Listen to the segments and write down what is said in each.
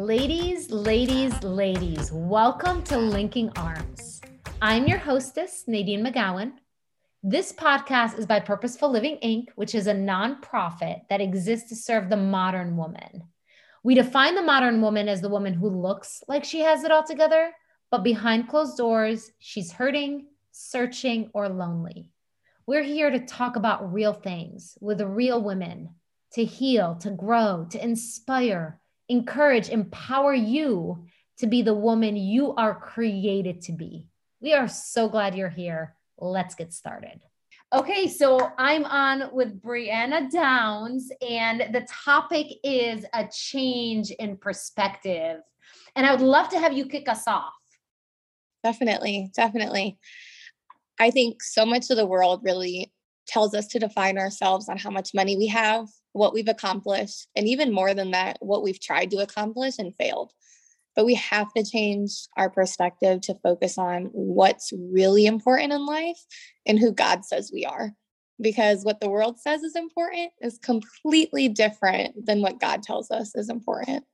Ladies, ladies, ladies, welcome to Linking Arms. I'm your hostess, Nadine McGowan. This podcast is by Purposeful Living Inc., which is a nonprofit that exists to serve the modern woman. We define the modern woman as the woman who looks like she has it all together, but behind closed doors, she's hurting, searching, or lonely. We're here to talk about real things with real women, to heal, to grow, to inspire, encourage, empower you to be the woman you are created to be. We are so glad you're here. Let's get started. Okay, so I'm on with Brianna Downs, and the topic is a change in perspective. And I would love to have you kick us off. Definitely, definitely. I think so much of the world really tells us to define ourselves on how much money we have, what we've accomplished, and even more than that, what we've tried to accomplish and failed. But we have to change our perspective to focus on what's really important in life and who God says we are. Because what the world says is important is completely different than what God tells us is important.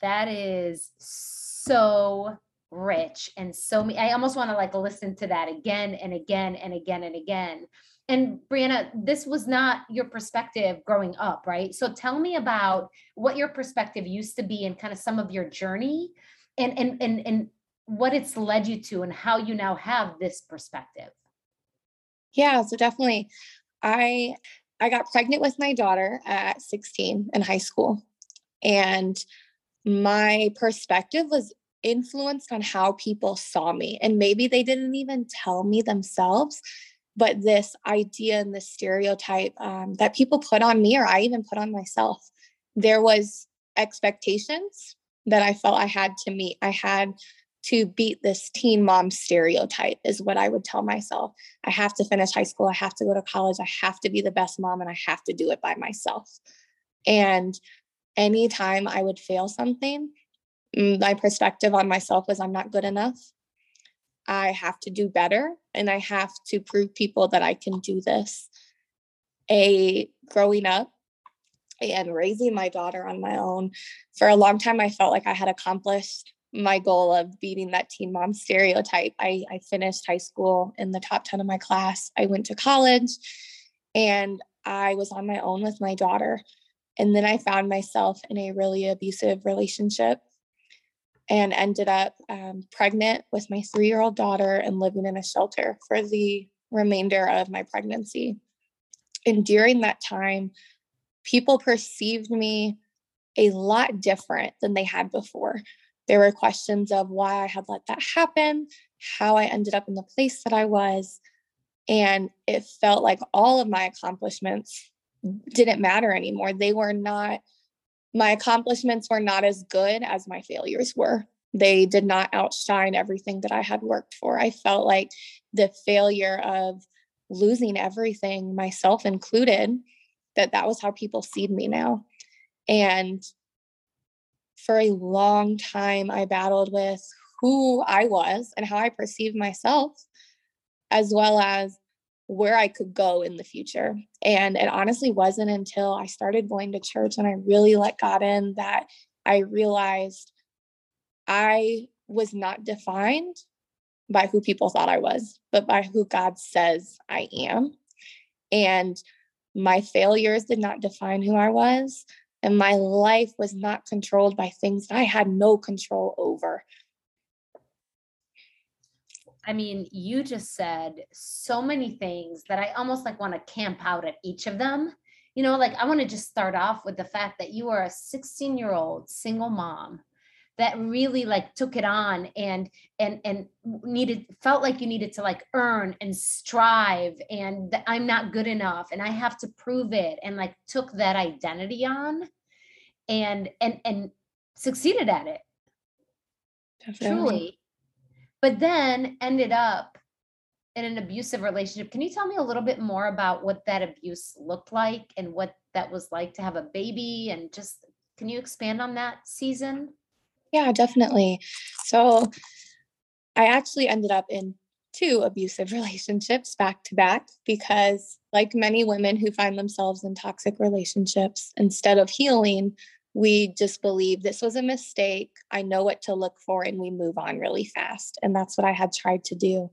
That is so rich and so me i almost want to like listen to that again and again and again and again. And brianna this was not your perspective growing up right? So tell me about what your perspective used to be and kind of some of your journey and and and, and what it's led you to and how you now have this perspective. Yeah so definitely. I i got pregnant with my daughter at 16 in high school. And my perspective was influenced on how people saw me. And maybe they didn't even tell me themselves, but this idea and this stereotype um, that people put on me, or I even put on myself, there was expectations that I felt I had to meet. I had to beat this teen mom stereotype, is what I would tell myself. I have to finish high school. I have to go to college. I have to be the best mom and I have to do it by myself. And anytime I would fail something, my perspective on myself was I'm not good enough. I have to do better and I have to prove people that I can do this. A growing up and raising my daughter on my own, for a long time, I felt like I had accomplished my goal of beating that teen mom stereotype. I, I finished high school in the top 10 of my class. I went to college and I was on my own with my daughter. And then I found myself in a really abusive relationship and ended up um, pregnant with my three year old daughter and living in a shelter for the remainder of my pregnancy. And during that time, people perceived me a lot different than they had before. There were questions of why I had let that happen, how I ended up in the place that I was. And it felt like all of my accomplishments didn't matter anymore. They were not my accomplishments were not as good as my failures were. They did not outshine everything that I had worked for. I felt like the failure of losing everything, myself included, that that was how people see me now. And for a long time, I battled with who I was and how I perceived myself, as well as where I could go in the future. And it honestly wasn't until I started going to church and I really let God in that I realized I was not defined by who people thought I was, but by who God says I am. And my failures did not define who I was. And my life was not controlled by things that I had no control over. I mean, you just said so many things that I almost like want to camp out at each of them. You know, like I want to just start off with the fact that you are a 16 year old single mom that really like took it on and and and needed felt like you needed to like earn and strive and that I'm not good enough and I have to prove it and like took that identity on and and and succeeded at it. Definitely. Truly but then ended up in an abusive relationship. Can you tell me a little bit more about what that abuse looked like and what that was like to have a baby and just can you expand on that season? Yeah, definitely. So I actually ended up in two abusive relationships back to back because like many women who find themselves in toxic relationships instead of healing we just believe this was a mistake. I know what to look for, and we move on really fast. And that's what I had tried to do.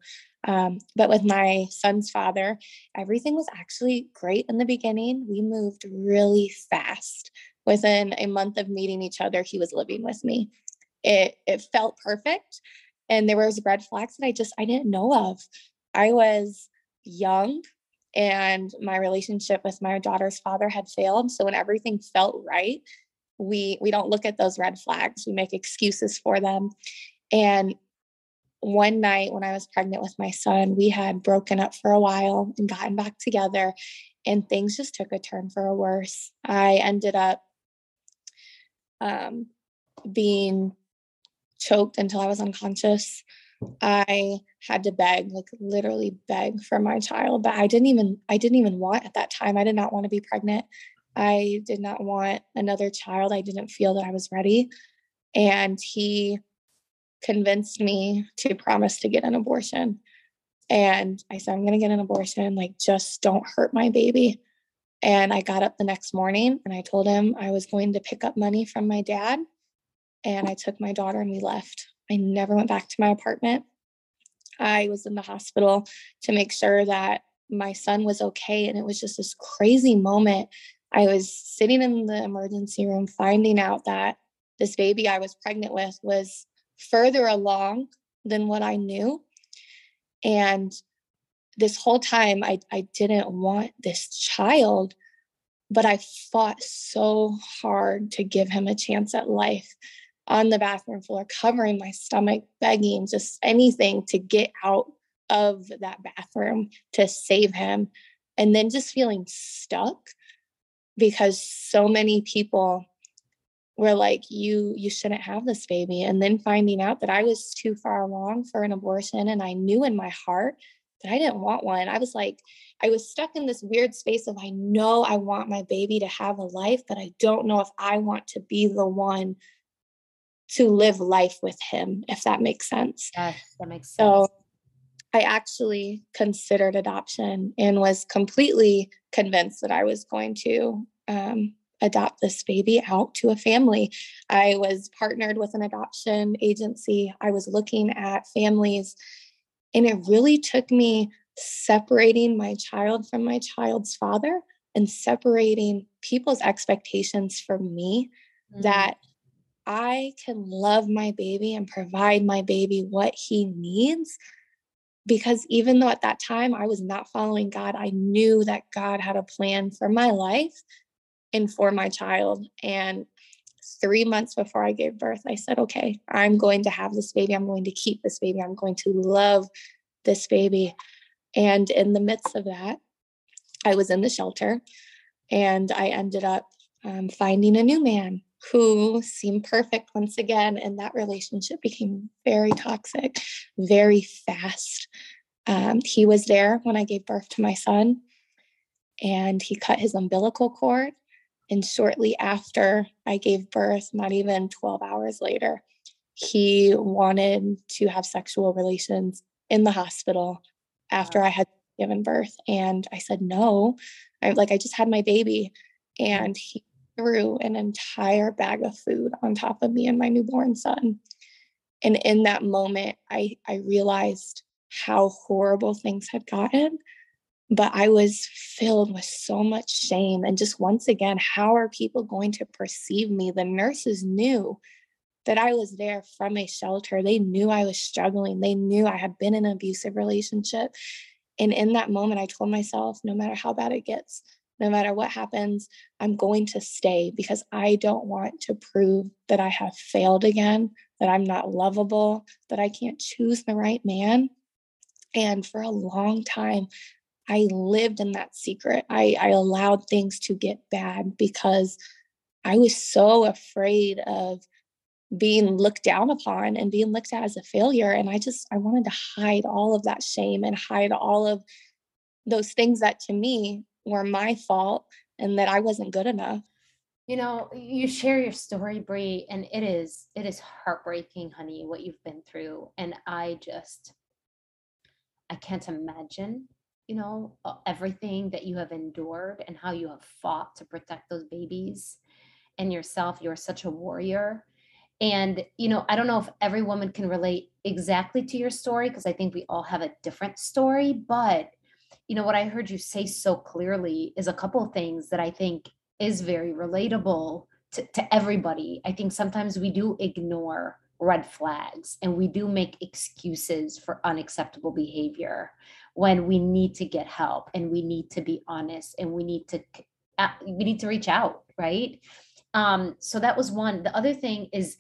Um, but with my son's father, everything was actually great in the beginning. We moved really fast. Within a month of meeting each other, he was living with me. It it felt perfect, and there was red flags that I just I didn't know of. I was young, and my relationship with my daughter's father had failed. So when everything felt right, we we don't look at those red flags. We make excuses for them, and one night when I was pregnant with my son, we had broken up for a while and gotten back together, and things just took a turn for a worse. I ended up um, being choked until I was unconscious. I had to beg, like literally beg for my child, but I didn't even I didn't even want at that time. I did not want to be pregnant. I did not want another child. I didn't feel that I was ready. And he convinced me to promise to get an abortion. And I said, I'm going to get an abortion. Like, just don't hurt my baby. And I got up the next morning and I told him I was going to pick up money from my dad. And I took my daughter and we left. I never went back to my apartment. I was in the hospital to make sure that my son was okay. And it was just this crazy moment. I was sitting in the emergency room, finding out that this baby I was pregnant with was further along than what I knew. And this whole time, I, I didn't want this child, but I fought so hard to give him a chance at life on the bathroom floor, covering my stomach, begging just anything to get out of that bathroom to save him. And then just feeling stuck because so many people were like you you shouldn't have this baby and then finding out that i was too far along for an abortion and i knew in my heart that i didn't want one. I was like i was stuck in this weird space of i know i want my baby to have a life but i don't know if i want to be the one to live life with him if that makes sense. Yes that makes sense. so i actually considered adoption and was completely convinced that i was going to um, adopt this baby out to a family. I was partnered with an adoption agency. I was looking at families, and it really took me separating my child from my child's father and separating people's expectations from me mm-hmm. that I can love my baby and provide my baby what he needs. Because even though at that time I was not following God, I knew that God had a plan for my life and for my child. And three months before I gave birth, I said, okay, I'm going to have this baby. I'm going to keep this baby. I'm going to love this baby. And in the midst of that, I was in the shelter and I ended up um, finding a new man who seemed perfect once again. And that relationship became very toxic, very fast. Um, he was there when I gave birth to my son and he cut his umbilical cord and shortly after I gave birth, not even 12 hours later, he wanted to have sexual relations in the hospital after I had given birth. And I said, no. I like, I just had my baby. And he threw an entire bag of food on top of me and my newborn son. And in that moment, I, I realized how horrible things had gotten but I was filled with so much shame. And just once again, how are people going to perceive me? The nurses knew that I was there from a shelter. They knew I was struggling. They knew I had been in an abusive relationship. And in that moment, I told myself, no matter how bad it gets, no matter what happens, I'm going to stay because I don't want to prove that I have failed again, that I'm not lovable, that I can't choose the right man. And for a long time, I lived in that secret. I, I allowed things to get bad because I was so afraid of being looked down upon and being looked at as a failure. And I just, I wanted to hide all of that shame and hide all of those things that to me were my fault and that I wasn't good enough. You know, you share your story, Brie, and it is it is heartbreaking, honey, what you've been through. And I just I can't imagine you know, everything that you have endured and how you have fought to protect those babies. and yourself. You're such a warrior. And, you know, I don't know if every woman can relate exactly to your story because I think we all have a different story. But, you know, what I heard you say so clearly is a couple things that I think is very relatable to, to everybody. I think sometimes we do ignore red flags and we do make excuses for unacceptable behavior when we need to get help and we need to be honest and we need to uh, we need to reach out right? Um so that was one. The other thing is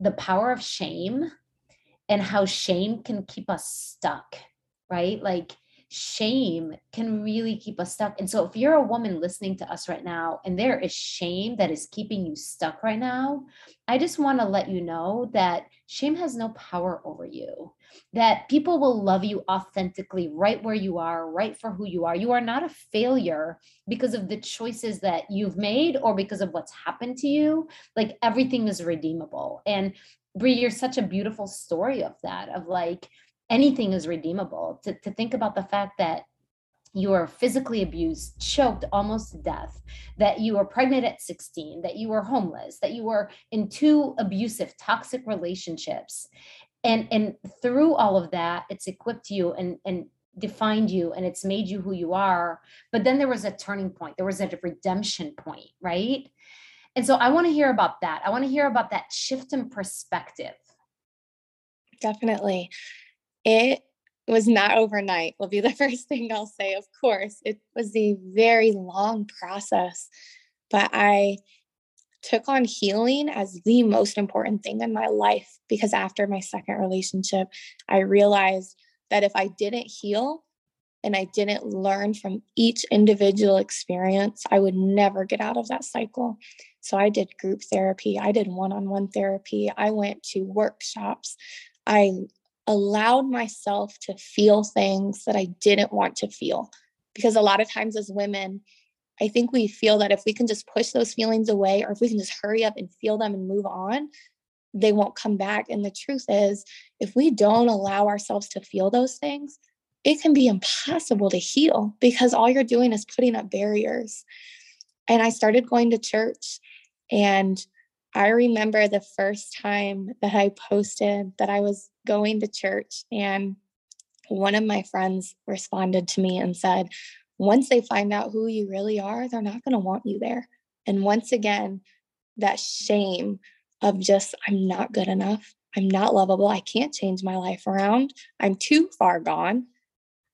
the power of shame and how shame can keep us stuck right? Like shame can really keep us stuck. And so, if you're a woman listening to us right now and there is shame that is keeping you stuck right now, I just want to let you know that shame has no power over you, that people will love you authentically right where you are, right for who you are. You are not a failure because of the choices that you've made or because of what's happened to you. Like everything is redeemable. And Brie, you're such a beautiful story of that, of like, anything is redeemable to, to think about the fact that you were physically abused, choked almost to death, that you were pregnant at 16, that you were homeless, that you were in two abusive, toxic relationships. And, and through all of that, it's equipped you and, and defined you and it's made you who you are. But then there was a turning point, there was a redemption point, right? And so I want to hear about that. I want to hear about that shift in perspective. Definitely. It was not overnight, will be the first thing I'll say. Of course, it was a very long process, but I took on healing as the most important thing in my life because after my second relationship, I realized that if I didn't heal and I didn't learn from each individual experience, I would never get out of that cycle. So I did group therapy, I did one on one therapy, I went to workshops. I allowed myself to feel things that I didn't want to feel. Because a lot of times as women, I think we feel that if we can just push those feelings away or if we can just hurry up and feel them and move on, they won't come back. And the truth is, if we don't allow ourselves to feel those things, it can be impossible to heal because all you're doing is putting up barriers. And I started going to church and I remember the first time that I posted that I was going to church, and one of my friends responded to me and said, Once they find out who you really are, they're not going to want you there. And once again, that shame of just, I'm not good enough. I'm not lovable. I can't change my life around. I'm too far gone.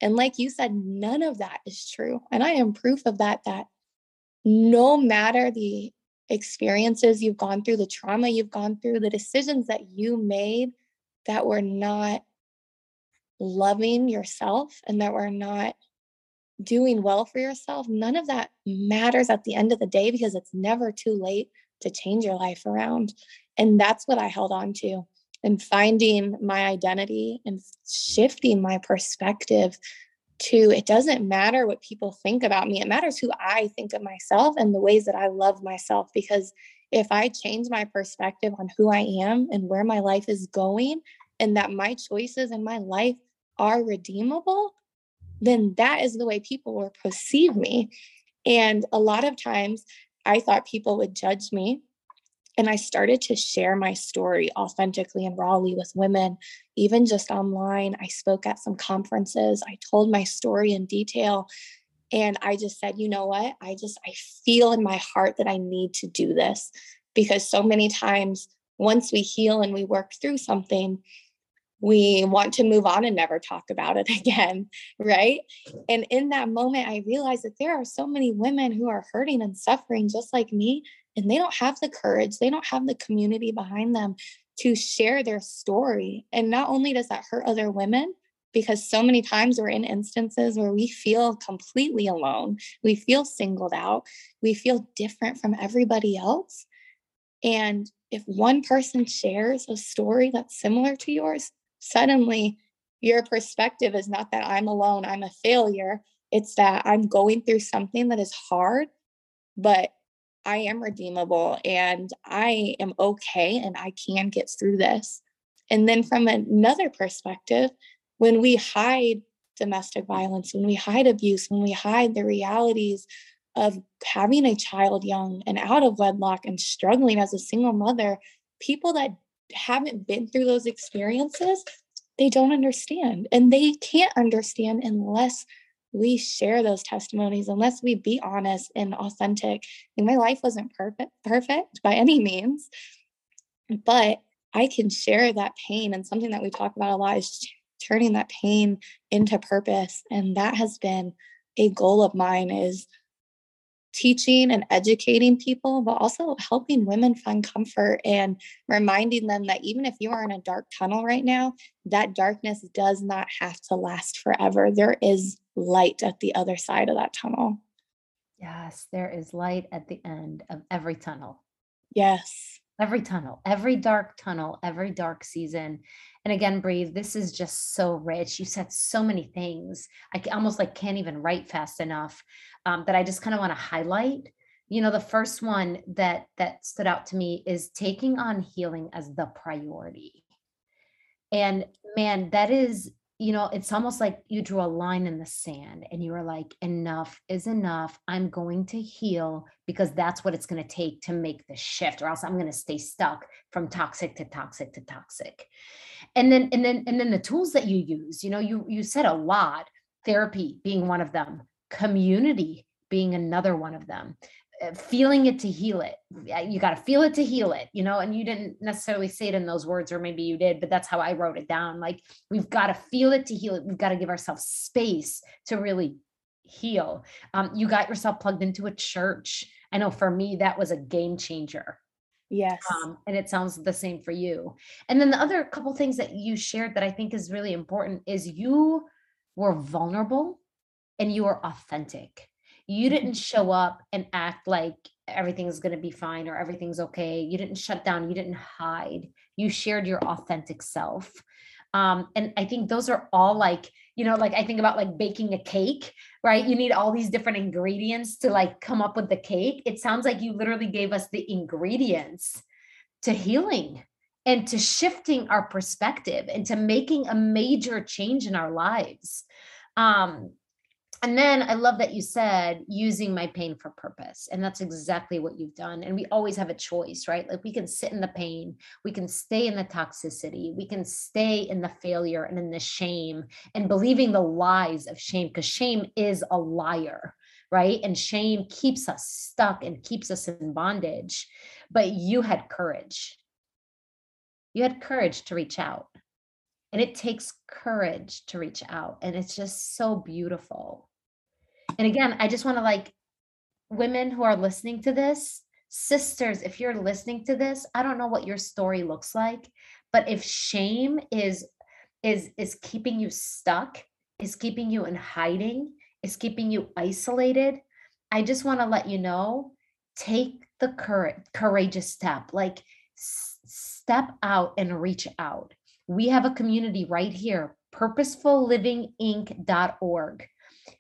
And like you said, none of that is true. And I am proof of that, that no matter the experiences you've gone through, the trauma you've gone through, the decisions that you made that were not loving yourself and that were not doing well for yourself, none of that matters at the end of the day because it's never too late to change your life around. And that's what I held on to and finding my identity and shifting my perspective to it doesn't matter what people think about me. It matters who I think of myself and the ways that I love myself. Because if I change my perspective on who I am and where my life is going, and that my choices in my life are redeemable, then that is the way people will perceive me. And a lot of times I thought people would judge me and I started to share my story authentically and rawly with women, even just online. I spoke at some conferences. I told my story in detail. And I just said, you know what? I just, I feel in my heart that I need to do this because so many times once we heal and we work through something, we want to move on and never talk about it again. Right. And in that moment, I realized that there are so many women who are hurting and suffering just like me and they don't have the courage, they don't have the community behind them to share their story. And not only does that hurt other women, because so many times we're in instances where we feel completely alone, we feel singled out, we feel different from everybody else. And if one person shares a story that's similar to yours, suddenly your perspective is not that I'm alone, I'm a failure. It's that I'm going through something that is hard, but I am redeemable and I am okay and I can get through this. And then from another perspective, when we hide domestic violence, when we hide abuse, when we hide the realities of having a child young and out of wedlock and struggling as a single mother, people that haven't been through those experiences, they don't understand. And they can't understand unless we share those testimonies, unless we be honest and authentic. And my life wasn't perfect, perfect by any means, but I can share that pain. And something that we talk about a lot is turning that pain into purpose. And that has been a goal of mine is teaching and educating people, but also helping women find comfort and reminding them that even if you are in a dark tunnel right now, that darkness does not have to last forever. There is light at the other side of that tunnel. Yes, there is light at the end of every tunnel. Yes. Every tunnel, every dark tunnel, every dark season. And again, Brie. This is just so rich. You said so many things. I almost like can't even write fast enough um, that I just kind of want to highlight. You know, the first one that that stood out to me is taking on healing as the priority. And man, that is you know, it's almost like you drew a line in the sand and you were like, enough is enough. I'm going to heal because that's what it's going to take to make the shift, or else I'm going to stay stuck from toxic to toxic to toxic. And then, and then, and then the tools that you use, you know, you you said a lot, therapy being one of them, community being another one of them feeling it to heal it. You got to feel it to heal it, you know, and you didn't necessarily say it in those words, or maybe you did, but that's how I wrote it down. Like, we've got to feel it to heal it. We've got to give ourselves space to really heal. Um, you got yourself plugged into a church. I know for me, that was a game changer. Yes. Um, and it sounds the same for you. And then the other couple things that you shared that I think is really important is you were vulnerable and you were authentic you didn't mm-hmm. show up and act like everything's going to be fine or everything's okay. You didn't shut down. You didn't hide. You shared your authentic self. Um, and I think those are all like, you know, like I think about like baking a cake, right? You need all these different ingredients to like come up with the cake. It sounds like you literally gave us the ingredients to healing and to shifting our perspective and to making a major change in our lives. Um, and then I love that you said using my pain for purpose. And that's exactly what you've done. And we always have a choice, right? Like we can sit in the pain, we can stay in the toxicity, we can stay in the failure and in the shame and believing the lies of shame, because shame is a liar, right? And shame keeps us stuck and keeps us in bondage. But you had courage. You had courage to reach out. And it takes courage to reach out. And it's just so beautiful. And again, I just want to like women who are listening to this, sisters, if you're listening to this, I don't know what your story looks like, but if shame is is is keeping you stuck, is keeping you in hiding, is keeping you isolated, I just want to let you know, take the courage, courageous step. Like s- step out and reach out. We have a community right here, purposefullivinginc.org.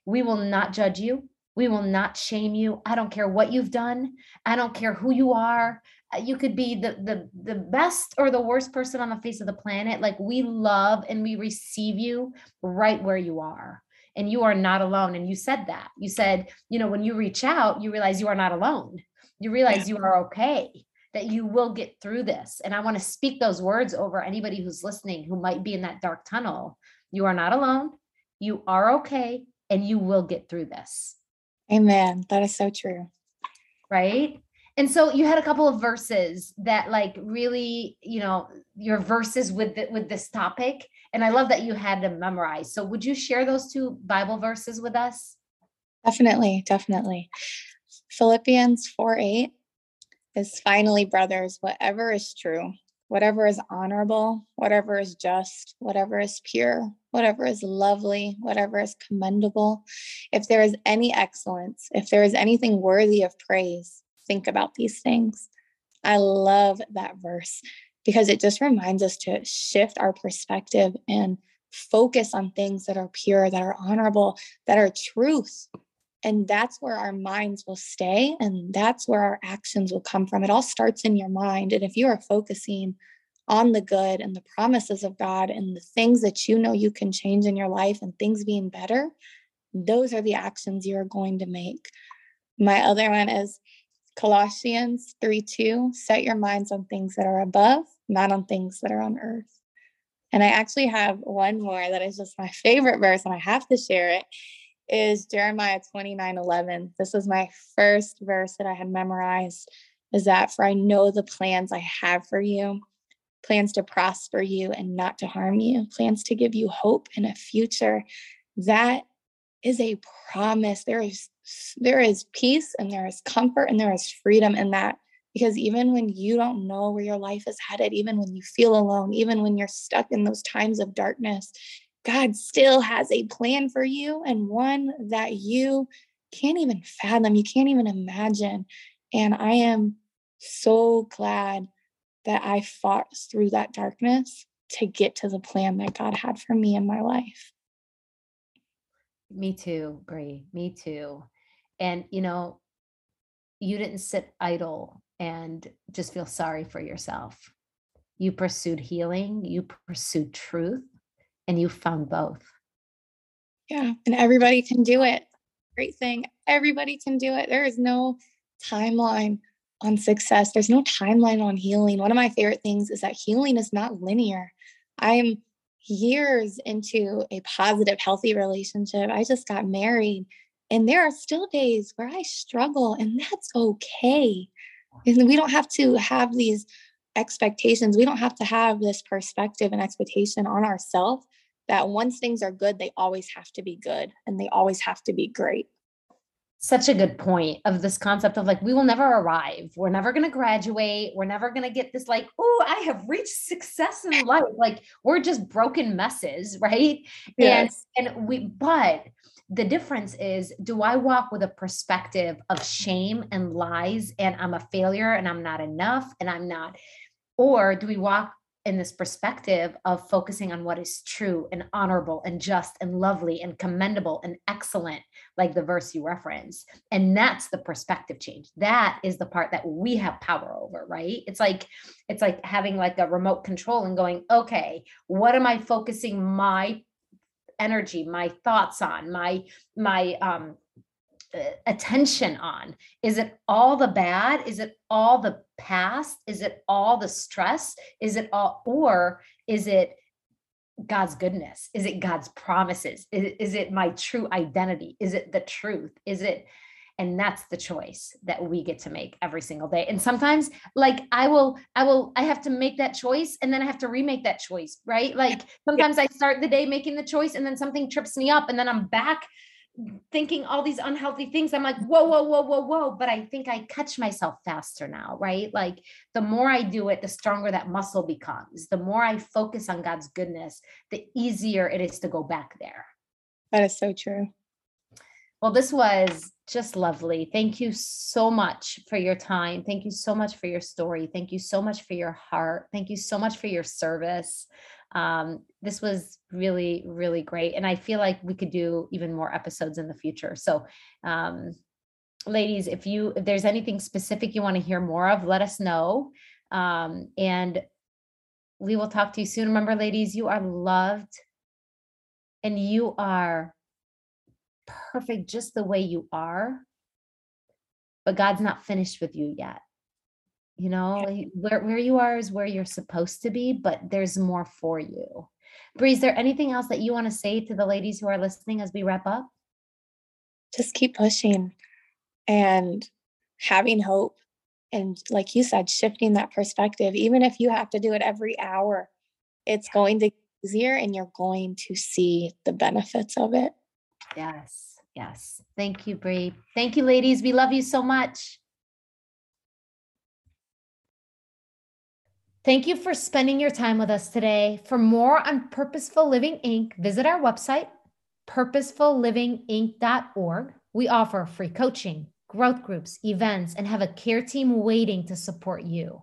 We will not judge you. We will not shame you. I don't care what you've done. I don't care who you are. Uh, you could be the the the best or the worst person on the face of the planet. Like we love and we receive you right where you are. And you are not alone. And you said that. You said, you know, when you reach out, you realize you are not alone. You realize you are okay that you will get through this. And I want to speak those words over anybody who's listening who might be in that dark tunnel. You are not alone. You are okay and you will get through this. Amen. That is so true. Right. And so you had a couple of verses that like really, you know, your verses with the, with this topic and I love that you had them memorized. So would you share those two Bible verses with us? Definitely, definitely. Philippians 4 8 is finally, brothers, whatever is true, whatever is honorable, whatever is just, whatever is pure, whatever is lovely, whatever is commendable, if there is any excellence, if there is anything worthy of praise, think about these things. I love that verse because it just reminds us to shift our perspective and focus on things that are pure, that are honorable, that are truth. And that's where our minds will stay and that's where our actions will come from. It all starts in your mind. And if you are focusing on the good and the promises of God and the things that you know you can change in your life and things being better, those are the actions you're going to make. My other one is Colossians 3 2. Set your minds on things that are above, not on things that are on earth. And I actually have one more that is just my favorite verse, and I have to share it. Is Jeremiah 29 11. This was my first verse that I had memorized. Is that for I know the plans I have for you, plans to prosper you and not to harm you, plans to give you hope and a future. That is a promise. There is there is peace and there is comfort and there is freedom in that because even when you don't know where your life is headed even when you feel alone even when you're stuck in those times of darkness god still has a plan for you and one that you can't even fathom you can't even imagine and i am so glad that i fought through that darkness to get to the plan that god had for me in my life me too, Brie. Me too. And you know, you didn't sit idle and just feel sorry for yourself. You pursued healing, you pursued truth, and you found both. Yeah, and everybody can do it. Great thing. Everybody can do it. There is no timeline on success. There's no timeline on healing. One of my favorite things is that healing is not linear. I am years into a positive, healthy relationship. I just got married. And there are still days where I struggle, and that's okay. And we don't have to have these expectations. We don't have to have this perspective and expectation on ourselves that once things are good, they always have to be good and they always have to be great. Such a good point of this concept of like we will never arrive. We're never going to graduate. We're never going to get this like oh i have reached success in life. Like we're just broken messes right? Yes. and and we but the difference is do i walk with a perspective of shame and lies and i'm a failure and i'm not enough and i'm not or do we walk in this perspective of focusing on what is true and honorable and just and lovely and commendable and excellent, like the verse you reference. And that's the perspective change. That is the part that we have power over, right? It's like, it's like having like a remote control and going, okay, what am I focusing my energy, my thoughts on, my, my, um, Uh, attention on? Is it all the bad? Is it all the past? Is it all the stress? Is it all, or is it God's goodness? Is it God's promises? Is, is it my true identity? Is it the truth? Is it, and that's the choice that we get to make every single day and sometimes like i will i will i have to make that choice and then i have to remake that choice right like sometimes i start the day making the choice and then something trips me up and then i'm back thinking all these unhealthy things. I'm like, whoa, whoa, whoa, whoa, whoa. But I think I catch myself faster now, right? Like the more I do it, the stronger that muscle becomes. The more I focus on God's goodness, the easier it is to go back there. That is so true. Well, this was just lovely. Thank you so much for your time. Thank you so much for your story. Thank you so much for your heart. Thank you so much for your service um, this was really really great and i feel like we could do even more episodes in the future. So um, ladies if you if there's anything specific you want to hear more of let us know. Um, and we will talk to you soon. Remember ladies you are loved and you are perfect just the way you are but god's not finished with you yet you know like where, where you are is where you're supposed to be but there's more for you. Brie, is there anything else that you want to say to the ladies who are listening as we wrap up? Just keep pushing and having hope and like you said shifting that perspective. Even if you have to do it every hour it's going to easier and you're going to see the benefits of it. Yes yes. Thank you Brie thank you ladies. We love you so much Thank you for spending your time with us today. For more on Purposeful Living Inc., visit our website, purposefullivinginc.org. We offer free coaching, growth groups, events, and have a care team waiting to support you.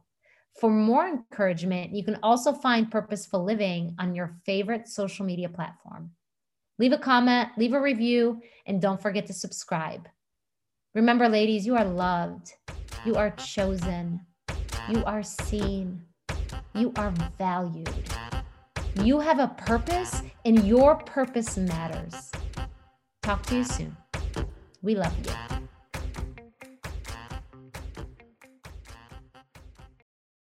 For more encouragement, you can also find Purposeful Living on your favorite social media platform. Leave a comment, leave a review, and don't forget to subscribe. Remember, ladies, you are loved, you are chosen, you are seen you are valued. You have a purpose, and your purpose matters. Talk to you soon. We love you.